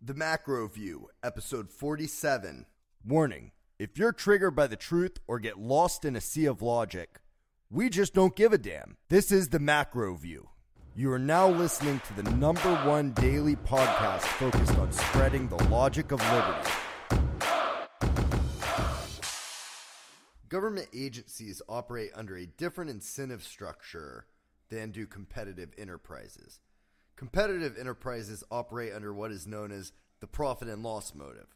The Macro View, episode 47. Warning if you're triggered by the truth or get lost in a sea of logic, we just don't give a damn. This is The Macro View. You are now listening to the number one daily podcast focused on spreading the logic of liberty. Government agencies operate under a different incentive structure than do competitive enterprises. Competitive enterprises operate under what is known as the profit and loss motive.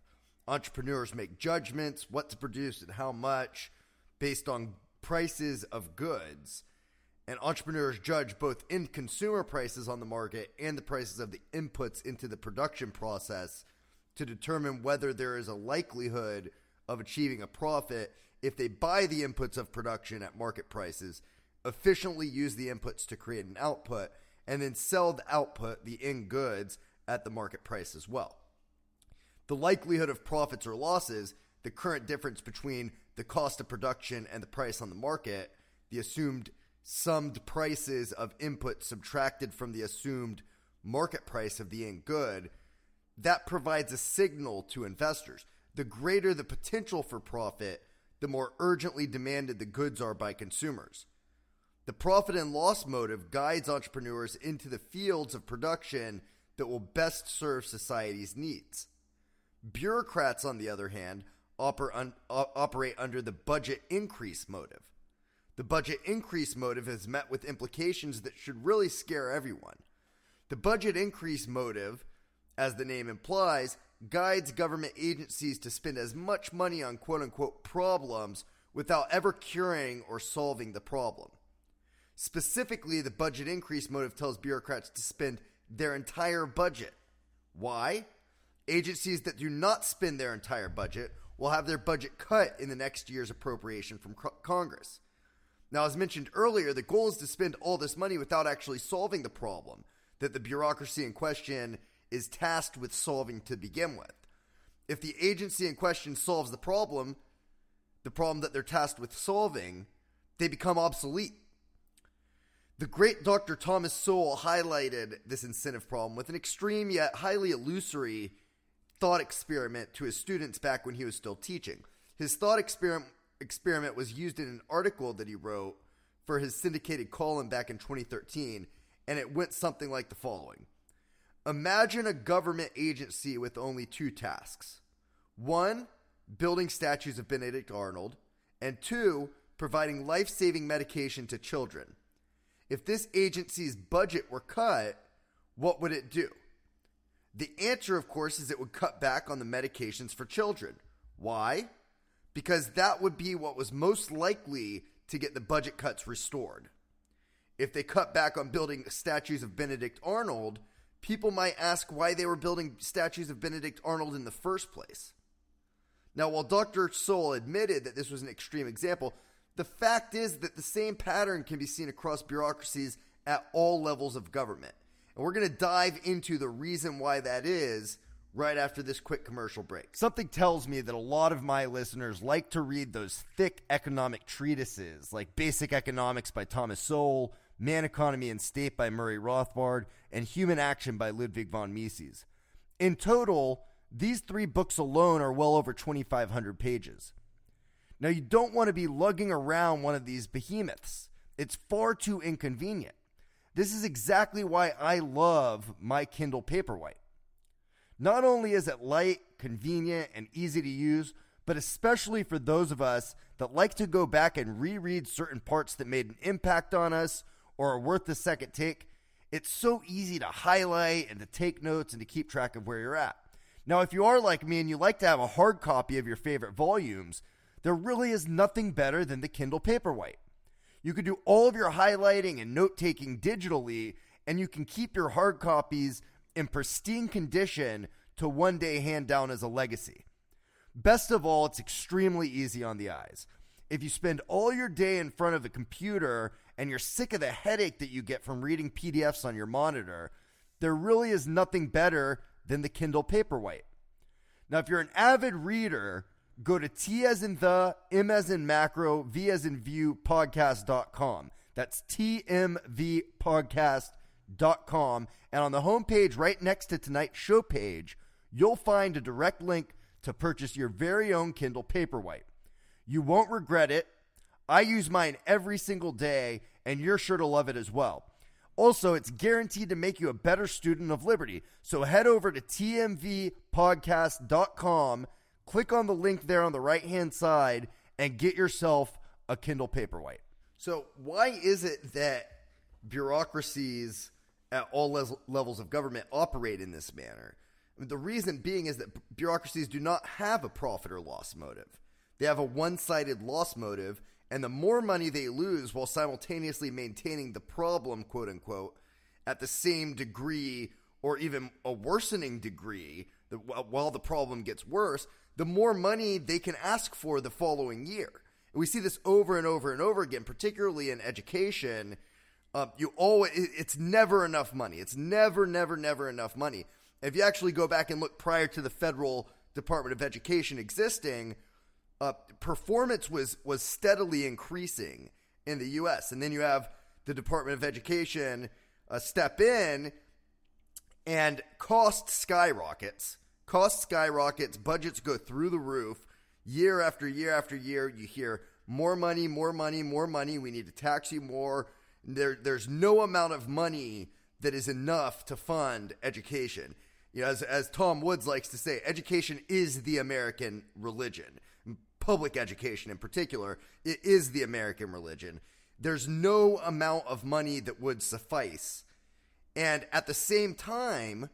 Entrepreneurs make judgments what to produce and how much based on prices of goods. And entrepreneurs judge both end consumer prices on the market and the prices of the inputs into the production process to determine whether there is a likelihood of achieving a profit if they buy the inputs of production at market prices, efficiently use the inputs to create an output, and then sell the output, the end goods, at the market price as well. The likelihood of profits or losses, the current difference between the cost of production and the price on the market, the assumed summed prices of input subtracted from the assumed market price of the end good, that provides a signal to investors. The greater the potential for profit, the more urgently demanded the goods are by consumers. The profit and loss motive guides entrepreneurs into the fields of production that will best serve society's needs. Bureaucrats, on the other hand, oper- operate under the budget increase motive. The budget increase motive is met with implications that should really scare everyone. The budget increase motive, as the name implies, guides government agencies to spend as much money on quote unquote problems without ever curing or solving the problem. Specifically, the budget increase motive tells bureaucrats to spend their entire budget. Why? Agencies that do not spend their entire budget will have their budget cut in the next year's appropriation from Congress. Now, as mentioned earlier, the goal is to spend all this money without actually solving the problem that the bureaucracy in question is tasked with solving to begin with. If the agency in question solves the problem, the problem that they're tasked with solving, they become obsolete. The great Dr. Thomas Sowell highlighted this incentive problem with an extreme yet highly illusory thought experiment to his students back when he was still teaching. His thought experiment experiment was used in an article that he wrote for his syndicated column back in 2013, and it went something like the following Imagine a government agency with only two tasks one, building statues of Benedict Arnold, and two, providing life saving medication to children. If this agency's budget were cut, what would it do? The answer, of course, is it would cut back on the medications for children. Why? Because that would be what was most likely to get the budget cuts restored. If they cut back on building statues of Benedict Arnold, people might ask why they were building statues of Benedict Arnold in the first place. Now, while Dr. Sowell admitted that this was an extreme example, the fact is that the same pattern can be seen across bureaucracies at all levels of government. And we're going to dive into the reason why that is right after this quick commercial break. Something tells me that a lot of my listeners like to read those thick economic treatises like Basic Economics by Thomas Sowell, Man, Economy, and State by Murray Rothbard, and Human Action by Ludwig von Mises. In total, these three books alone are well over 2,500 pages. Now, you don't want to be lugging around one of these behemoths, it's far too inconvenient. This is exactly why I love my Kindle Paperwhite. Not only is it light, convenient, and easy to use, but especially for those of us that like to go back and reread certain parts that made an impact on us or are worth the second take, it's so easy to highlight and to take notes and to keep track of where you're at. Now, if you are like me and you like to have a hard copy of your favorite volumes, there really is nothing better than the Kindle Paperwhite. You can do all of your highlighting and note taking digitally, and you can keep your hard copies in pristine condition to one day hand down as a legacy. Best of all, it's extremely easy on the eyes. If you spend all your day in front of a computer and you're sick of the headache that you get from reading PDFs on your monitor, there really is nothing better than the Kindle Paperwhite. Now, if you're an avid reader, go to T as in the, M as in macro, V as in view podcast.com. That's TMV podcast.com. And on the homepage, right next to tonight's show page, you'll find a direct link to purchase your very own Kindle Paperwhite. You won't regret it. I use mine every single day, and you're sure to love it as well. Also, it's guaranteed to make you a better student of liberty. So head over to tmvpodcast.com, click on the link there on the right hand side, and get yourself a Kindle Paperwhite. So, why is it that bureaucracies at all les- levels of government operate in this manner? I mean, the reason being is that bureaucracies do not have a profit or loss motive. They have a one sided loss motive, and the more money they lose while simultaneously maintaining the problem, quote unquote, at the same degree or even a worsening degree, while the problem gets worse, the more money they can ask for the following year. And we see this over and over and over again, particularly in education. Uh, you always, it's never enough money. It's never, never, never enough money. If you actually go back and look prior to the federal Department of Education existing, uh, performance was was steadily increasing in the U.S. And then you have the Department of Education uh, step in, and cost skyrockets. Cost skyrockets. Budgets go through the roof year after year after year. You hear more money, more money, more money. We need to tax you more. There, there's no amount of money that is enough to fund education. You know, as, as Tom Woods likes to say, education is the American religion. Public education, in particular, it is the American religion. There's no amount of money that would suffice. And at the same time,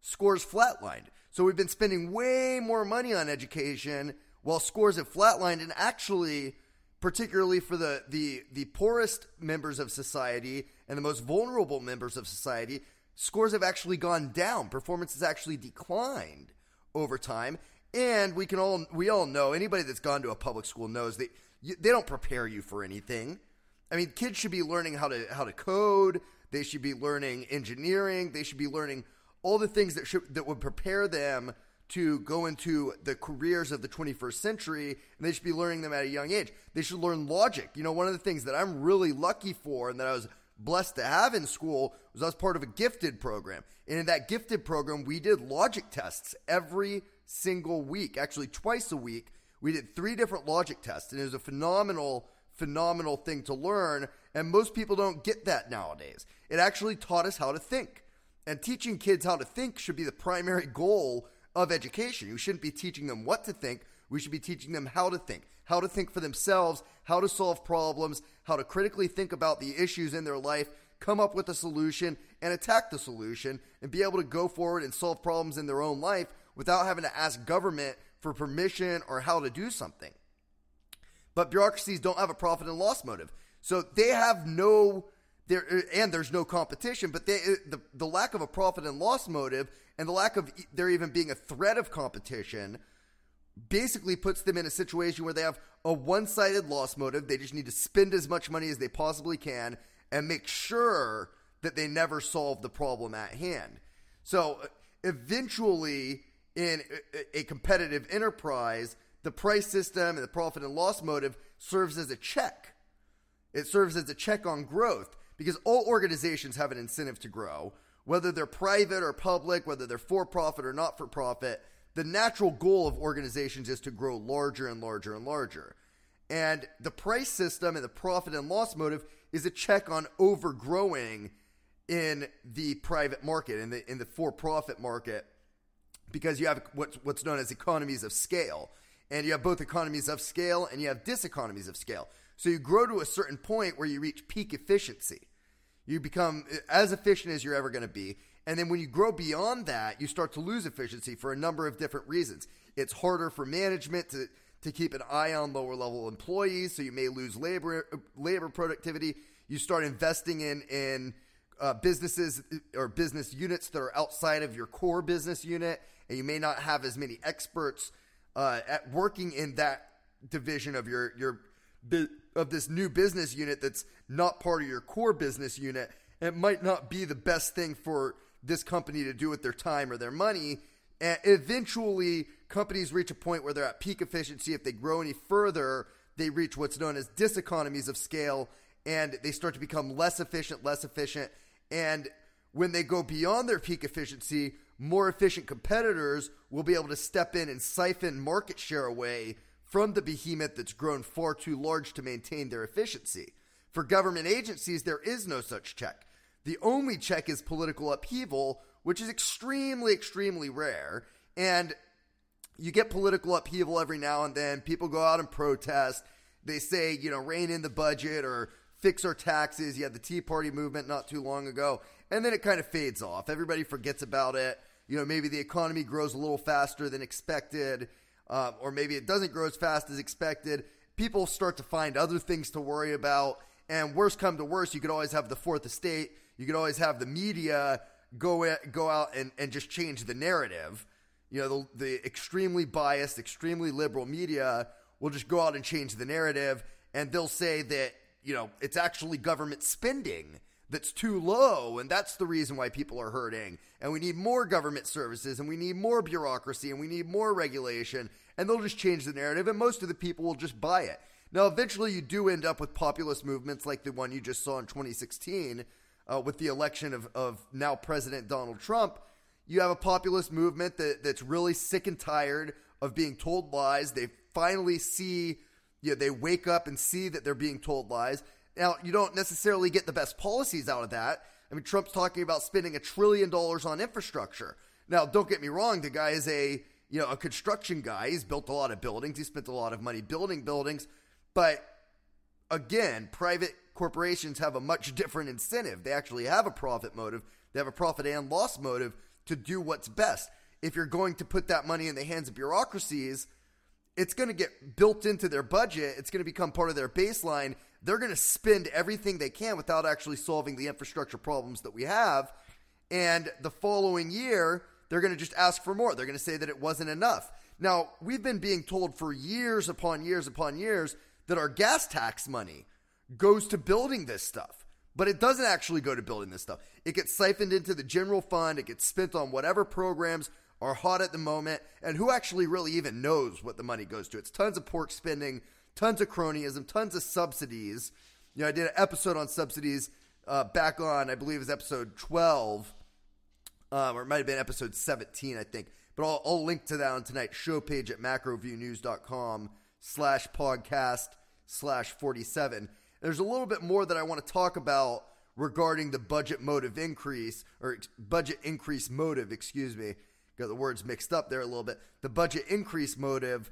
scores flatlined. So we've been spending way more money on education while scores have flatlined. And actually, particularly for the, the, the poorest members of society and the most vulnerable members of society, scores have actually gone down. Performance has actually declined over time. And we can all we all know anybody that's gone to a public school knows that you, they don't prepare you for anything. I mean, kids should be learning how to how to code. They should be learning engineering. They should be learning all the things that should that would prepare them to go into the careers of the 21st century and they should be learning them at a young age. They should learn logic. You know, one of the things that I'm really lucky for and that I was blessed to have in school was I was part of a gifted program. And in that gifted program, we did logic tests every single week, actually twice a week. We did three different logic tests, and it was a phenomenal, phenomenal thing to learn. And most people don't get that nowadays. It actually taught us how to think. And teaching kids how to think should be the primary goal of education. You shouldn't be teaching them what to think. We should be teaching them how to think, how to think for themselves, how to solve problems, how to critically think about the issues in their life, come up with a solution, and attack the solution, and be able to go forward and solve problems in their own life without having to ask government for permission or how to do something. But bureaucracies don't have a profit and loss motive. So they have no there uh, and there's no competition, but they, uh, the the lack of a profit and loss motive and the lack of there even being a threat of competition basically puts them in a situation where they have a one-sided loss motive. They just need to spend as much money as they possibly can and make sure that they never solve the problem at hand. So uh, eventually in a competitive enterprise, the price system and the profit and loss motive serves as a check. It serves as a check on growth because all organizations have an incentive to grow, whether they're private or public, whether they're for profit or not for profit the natural goal of organizations is to grow larger and larger and larger. And the price system and the profit and loss motive is a check on overgrowing in the private market, in the in the for-profit market, because you have what's what's known as economies of scale. And you have both economies of scale and you have diseconomies of scale. So you grow to a certain point where you reach peak efficiency. You become as efficient as you're ever going to be. And then when you grow beyond that, you start to lose efficiency for a number of different reasons. It's harder for management to, to keep an eye on lower level employees, so you may lose labor labor productivity. You start investing in in uh, businesses or business units that are outside of your core business unit, and you may not have as many experts uh, at working in that division of your your of this new business unit that's not part of your core business unit. It might not be the best thing for this company to do with their time or their money. And eventually, companies reach a point where they're at peak efficiency. If they grow any further, they reach what's known as diseconomies of scale and they start to become less efficient, less efficient. And when they go beyond their peak efficiency, more efficient competitors will be able to step in and siphon market share away from the behemoth that's grown far too large to maintain their efficiency. For government agencies, there is no such check. The only check is political upheaval, which is extremely, extremely rare. And you get political upheaval every now and then. People go out and protest. They say, you know, rein in the budget or fix our taxes. You had the Tea Party movement not too long ago. And then it kind of fades off. Everybody forgets about it. You know, maybe the economy grows a little faster than expected, um, or maybe it doesn't grow as fast as expected. People start to find other things to worry about. And worst come to worst, you could always have the fourth estate. You could always have the media go go out and, and just change the narrative. You know, the, the extremely biased, extremely liberal media will just go out and change the narrative, and they'll say that you know it's actually government spending that's too low, and that's the reason why people are hurting. And we need more government services, and we need more bureaucracy, and we need more regulation. And they'll just change the narrative, and most of the people will just buy it. Now, eventually, you do end up with populist movements like the one you just saw in 2016 uh, with the election of, of now President Donald Trump. You have a populist movement that, that's really sick and tired of being told lies. They finally see, you know, they wake up and see that they're being told lies. Now, you don't necessarily get the best policies out of that. I mean, Trump's talking about spending a trillion dollars on infrastructure. Now, don't get me wrong, the guy is a you know a construction guy. He's built a lot of buildings. He spent a lot of money building buildings. But again, private corporations have a much different incentive. They actually have a profit motive, they have a profit and loss motive to do what's best. If you're going to put that money in the hands of bureaucracies, it's going to get built into their budget. It's going to become part of their baseline. They're going to spend everything they can without actually solving the infrastructure problems that we have. And the following year, they're going to just ask for more. They're going to say that it wasn't enough. Now, we've been being told for years upon years upon years that our gas tax money goes to building this stuff. But it doesn't actually go to building this stuff. It gets siphoned into the general fund, it gets spent on whatever programs are hot at the moment, and who actually really even knows what the money goes to? It's tons of pork spending, tons of cronyism, tons of subsidies. You know, I did an episode on subsidies uh, back on, I believe was episode 12, um, or it might have been episode 17, I think. But I'll, I'll link to that on tonight's show page at macroviewnews.com slash podcast slash 47. There's a little bit more that I want to talk about regarding the budget motive increase or budget increase motive, excuse me. Got the words mixed up there a little bit. The budget increase motive.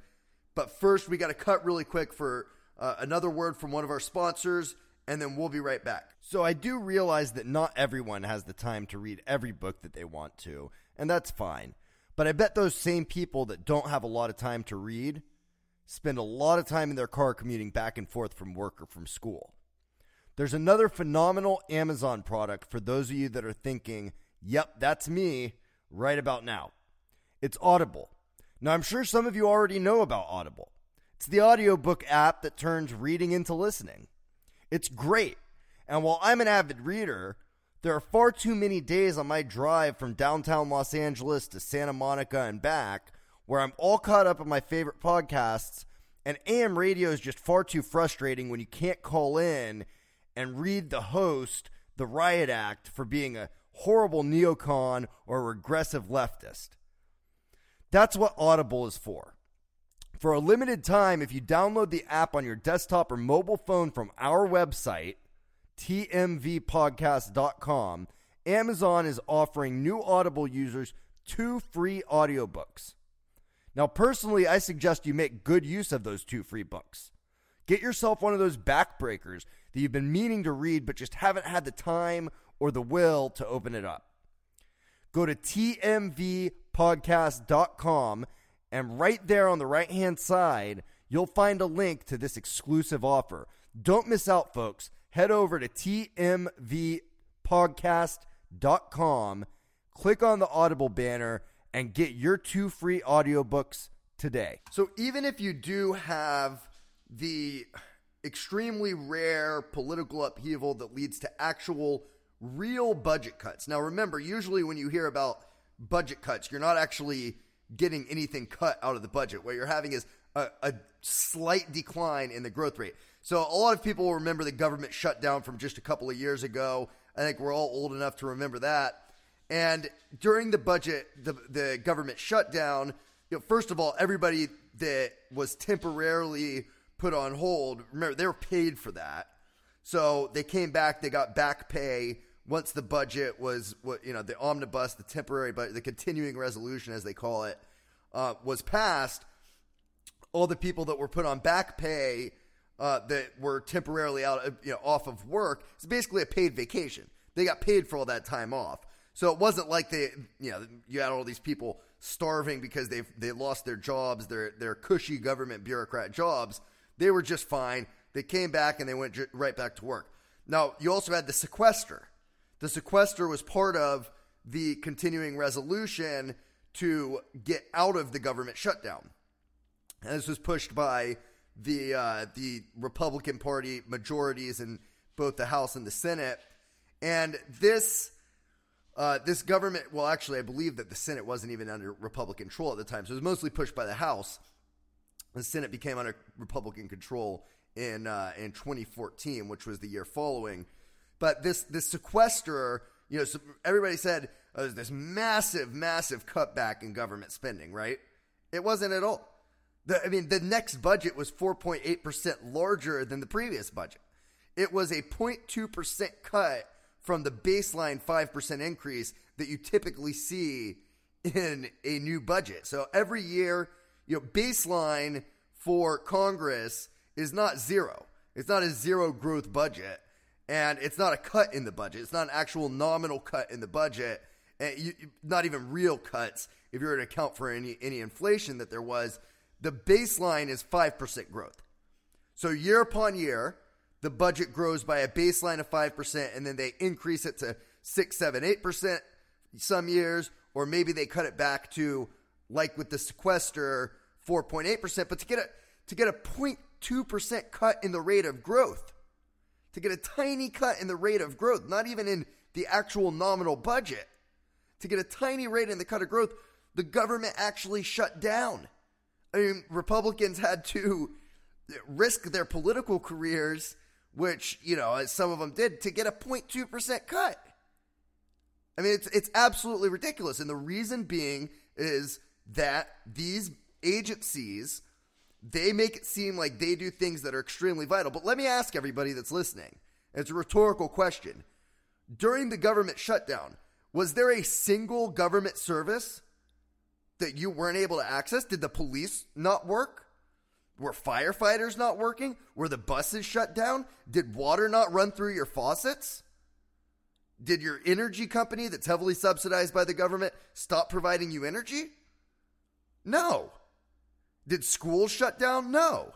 But first, we got to cut really quick for uh, another word from one of our sponsors, and then we'll be right back. So, I do realize that not everyone has the time to read every book that they want to, and that's fine. But I bet those same people that don't have a lot of time to read spend a lot of time in their car commuting back and forth from work or from school. There's another phenomenal Amazon product for those of you that are thinking, yep, that's me right about now. It's Audible. Now, I'm sure some of you already know about Audible. It's the audiobook app that turns reading into listening. It's great. And while I'm an avid reader, there are far too many days on my drive from downtown Los Angeles to Santa Monica and back where I'm all caught up on my favorite podcasts, and AM radio is just far too frustrating when you can't call in and read the host the riot act for being a horrible neocon or regressive leftist. That's what Audible is for. For a limited time, if you download the app on your desktop or mobile phone from our website, tmvpodcast.com, Amazon is offering new Audible users two free audiobooks. Now, personally, I suggest you make good use of those two free books. Get yourself one of those backbreakers that you've been meaning to read but just haven't had the time or the will to open it up. Go to tmvpodcast.com and right there on the right hand side, you'll find a link to this exclusive offer. Don't miss out, folks. Head over to tmvpodcast.com, click on the Audible banner and get your two free audiobooks today. So even if you do have the extremely rare political upheaval that leads to actual real budget cuts. Now remember, usually when you hear about budget cuts, you're not actually getting anything cut out of the budget. What you're having is a, a slight decline in the growth rate. So a lot of people will remember the government shutdown from just a couple of years ago. I think we're all old enough to remember that. And during the budget, the the government shutdown. You know, first of all, everybody that was temporarily put on hold, remember they were paid for that. So they came back, they got back pay once the budget was what you know the omnibus, the temporary but the continuing resolution as they call it, uh, was passed. All the people that were put on back pay uh, that were temporarily out, of, you know, off of work, it's basically a paid vacation. They got paid for all that time off. So it wasn't like they, you know, you had all these people starving because they've they lost their jobs, their their cushy government bureaucrat jobs. They were just fine. They came back and they went right back to work. Now you also had the sequester. The sequester was part of the continuing resolution to get out of the government shutdown. And this was pushed by the uh, the Republican Party majorities in both the House and the Senate. And this uh, this government, well, actually, I believe that the Senate wasn't even under Republican control at the time, so it was mostly pushed by the House. The Senate became under Republican control in uh, in 2014, which was the year following. But this this sequester, you know, everybody said oh, there's this massive, massive cutback in government spending, right? It wasn't at all. The, I mean, the next budget was 4.8 percent larger than the previous budget. It was a 0.2 percent cut from the baseline 5% increase that you typically see in a new budget. So every year, you know, baseline for Congress is not zero. It's not a zero growth budget, and it's not a cut in the budget. It's not an actual nominal cut in the budget, and you, not even real cuts if you were to account for any any inflation that there was. The baseline is five percent growth. So year upon year, the budget grows by a baseline of 5%, and then they increase it to 6, 7, 8% some years, or maybe they cut it back to, like with the sequester, 4.8%. But to get a, to get a 0.2% cut in the rate of growth, to get a tiny cut in the rate of growth, not even in the actual nominal budget, to get a tiny rate in the cut of growth, the government actually shut down. I mean, Republicans had to risk their political careers which, you know, some of them did, to get a 0.2% cut. I mean, it's, it's absolutely ridiculous. And the reason being is that these agencies, they make it seem like they do things that are extremely vital. But let me ask everybody that's listening it's a rhetorical question. During the government shutdown, was there a single government service that you weren't able to access? Did the police not work? Were firefighters not working? Were the buses shut down? Did water not run through your faucets? Did your energy company that's heavily subsidized by the government stop providing you energy? No. Did schools shut down? No.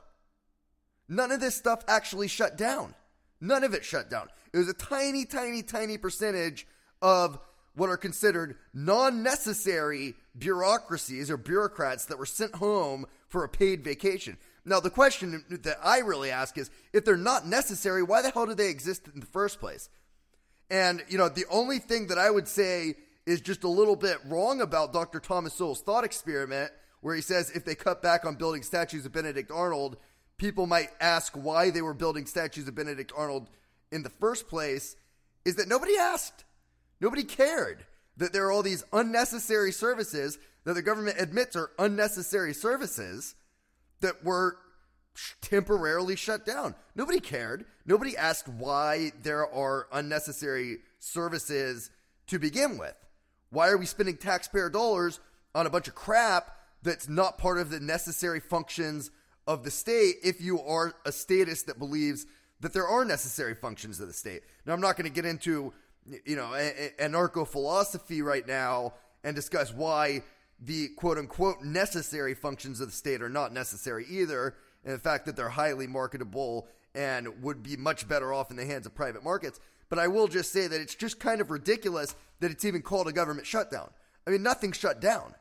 None of this stuff actually shut down. None of it shut down. It was a tiny, tiny, tiny percentage of what are considered non necessary bureaucracies or bureaucrats that were sent home for a paid vacation. Now, the question that I really ask is if they're not necessary, why the hell do they exist in the first place? And, you know, the only thing that I would say is just a little bit wrong about Dr. Thomas Sowell's thought experiment, where he says if they cut back on building statues of Benedict Arnold, people might ask why they were building statues of Benedict Arnold in the first place, is that nobody asked. Nobody cared that there are all these unnecessary services that the government admits are unnecessary services that were temporarily shut down. Nobody cared. Nobody asked why there are unnecessary services to begin with. Why are we spending taxpayer dollars on a bunch of crap that's not part of the necessary functions of the state if you are a statist that believes that there are necessary functions of the state? Now, I'm not going to get into, you know, anarcho philosophy right now and discuss why the quote unquote necessary functions of the state are not necessary either, and the fact that they're highly marketable and would be much better off in the hands of private markets. But I will just say that it's just kind of ridiculous that it's even called a government shutdown. I mean, nothing shut down.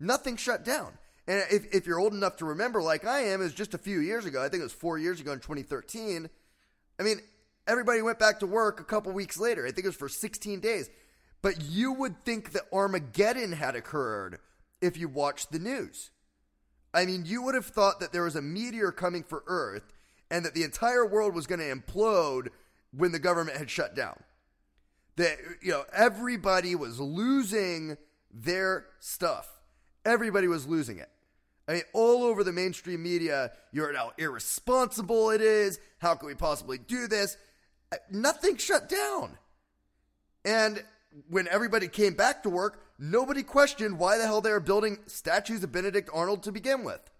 Nothing shut down. And if, if you're old enough to remember, like I am, is just a few years ago. I think it was four years ago in 2013. I mean, everybody went back to work a couple weeks later. I think it was for 16 days. But you would think that Armageddon had occurred if you watched the news. I mean, you would have thought that there was a meteor coming for Earth and that the entire world was going to implode when the government had shut down. That you know, everybody was losing their stuff. Everybody was losing it. I mean, all over the mainstream media, you're how irresponsible it is. How can we possibly do this? Uh, nothing shut down. And when everybody came back to work, nobody questioned why the hell they were building statues of Benedict Arnold to begin with.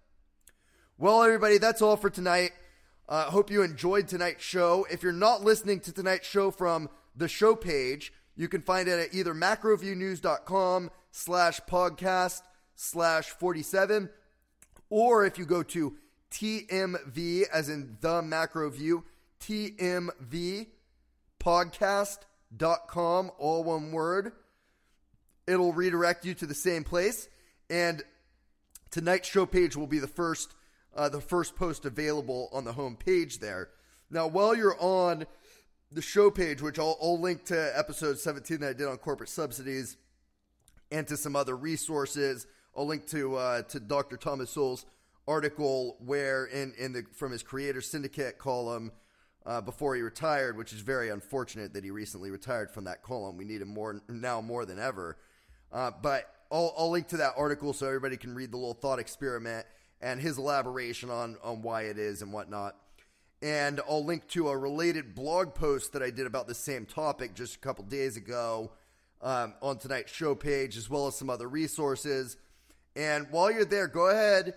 Well, everybody, that's all for tonight. I uh, hope you enjoyed tonight's show. If you're not listening to tonight's show from the show page, you can find it at either macroviewnews.com slash podcast slash 47, or if you go to TMV, as in the macro view, TMV podcast.com, all one word. It'll redirect you to the same place. And tonight's show page will be the first uh, the first post available on the home page there. Now, while you're on the show page, which I'll, I'll link to episode 17 that I did on corporate subsidies and to some other resources, I'll link to uh, to Dr. Thomas Sowell's article where in, in the from his Creator Syndicate column uh, before he retired, which is very unfortunate that he recently retired from that column. We need him more now more than ever. Uh, but I'll, I'll link to that article so everybody can read the little thought experiment and his elaboration on, on why it is and whatnot. And I'll link to a related blog post that I did about the same topic just a couple days ago um, on tonight's show page, as well as some other resources. And while you're there, go ahead,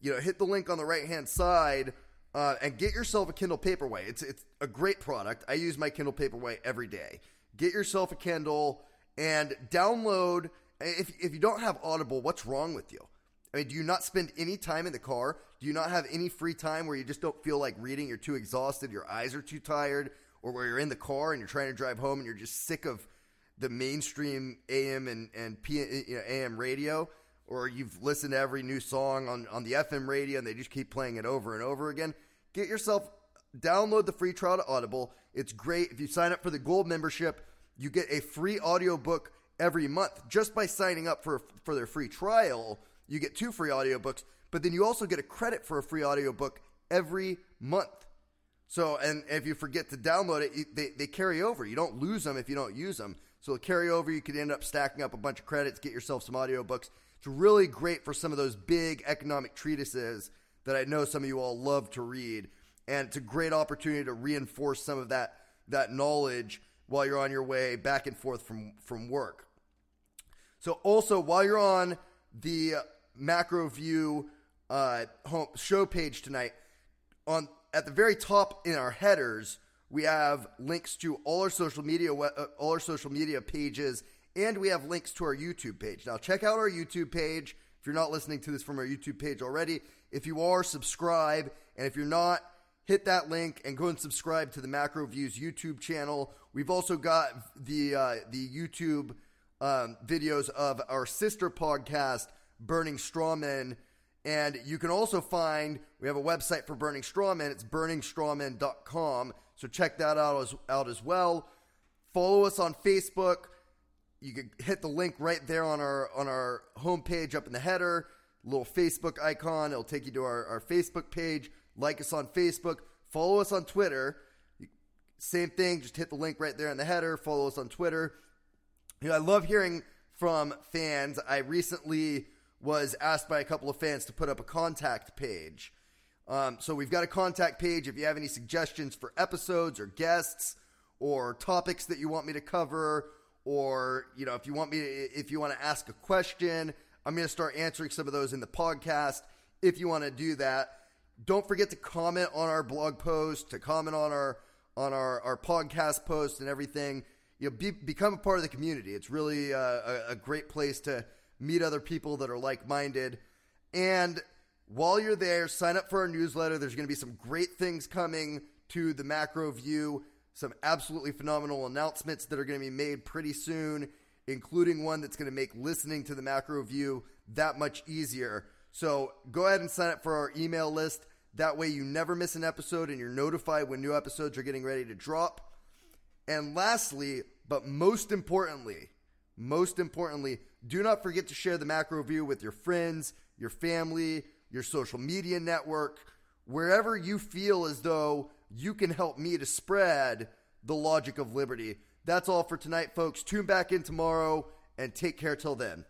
you know, hit the link on the right hand side uh, and get yourself a Kindle Paperwhite. It's it's a great product. I use my Kindle Paperwhite every day. Get yourself a Kindle and download. If if you don't have Audible, what's wrong with you? I mean, do you not spend any time in the car? Do you not have any free time where you just don't feel like reading? You're too exhausted, your eyes are too tired, or where you're in the car and you're trying to drive home and you're just sick of the mainstream AM and and P, you know, AM radio, or you've listened to every new song on on the FM radio and they just keep playing it over and over again. Get yourself download the free trial to Audible. It's great. If you sign up for the gold membership, you get a free audiobook every month just by signing up for for their free trial you get two free audiobooks, but then you also get a credit for a free audiobook every month. So, and if you forget to download it, they, they carry over. You don't lose them if you don't use them. So, carry over. You could end up stacking up a bunch of credits, get yourself some audiobooks. It's really great for some of those big economic treatises that I know some of you all love to read. And it's a great opportunity to reinforce some of that, that knowledge while you're on your way back and forth from, from work. So, also, while you're on the macro view uh, home show page tonight. On at the very top in our headers, we have links to all our social media uh, all our social media pages, and we have links to our YouTube page. Now, check out our YouTube page. If you're not listening to this from our YouTube page already, if you are, subscribe, and if you're not, hit that link and go and subscribe to the Macro Views YouTube channel. We've also got the uh, the YouTube um, videos of our sister podcast Burning Strawmen. And you can also find, we have a website for Burning Strawmen. It's burningstrawmen.com. So check that out as, out as well. Follow us on Facebook. You can hit the link right there on our on our homepage up in the header. Little Facebook icon. It'll take you to our, our Facebook page. Like us on Facebook. Follow us on Twitter. Same thing. Just hit the link right there in the header. Follow us on Twitter. You know, I love hearing from fans. I recently was asked by a couple of fans to put up a contact page. Um, so we've got a contact page. If you have any suggestions for episodes or guests or topics that you want me to cover, or you know, if you want me, to, if you want to ask a question, I'm going to start answering some of those in the podcast. If you want to do that, don't forget to comment on our blog post, to comment on our on our, our podcast post and everything. You know, be, become a part of the community. It's really a, a great place to meet other people that are like minded. And while you're there, sign up for our newsletter. There's going to be some great things coming to the macro view, some absolutely phenomenal announcements that are going to be made pretty soon, including one that's going to make listening to the macro view that much easier. So go ahead and sign up for our email list. That way, you never miss an episode and you're notified when new episodes are getting ready to drop. And lastly, but most importantly, most importantly, do not forget to share the macro view with your friends, your family, your social media network, wherever you feel as though you can help me to spread the logic of liberty. That's all for tonight, folks. Tune back in tomorrow and take care till then.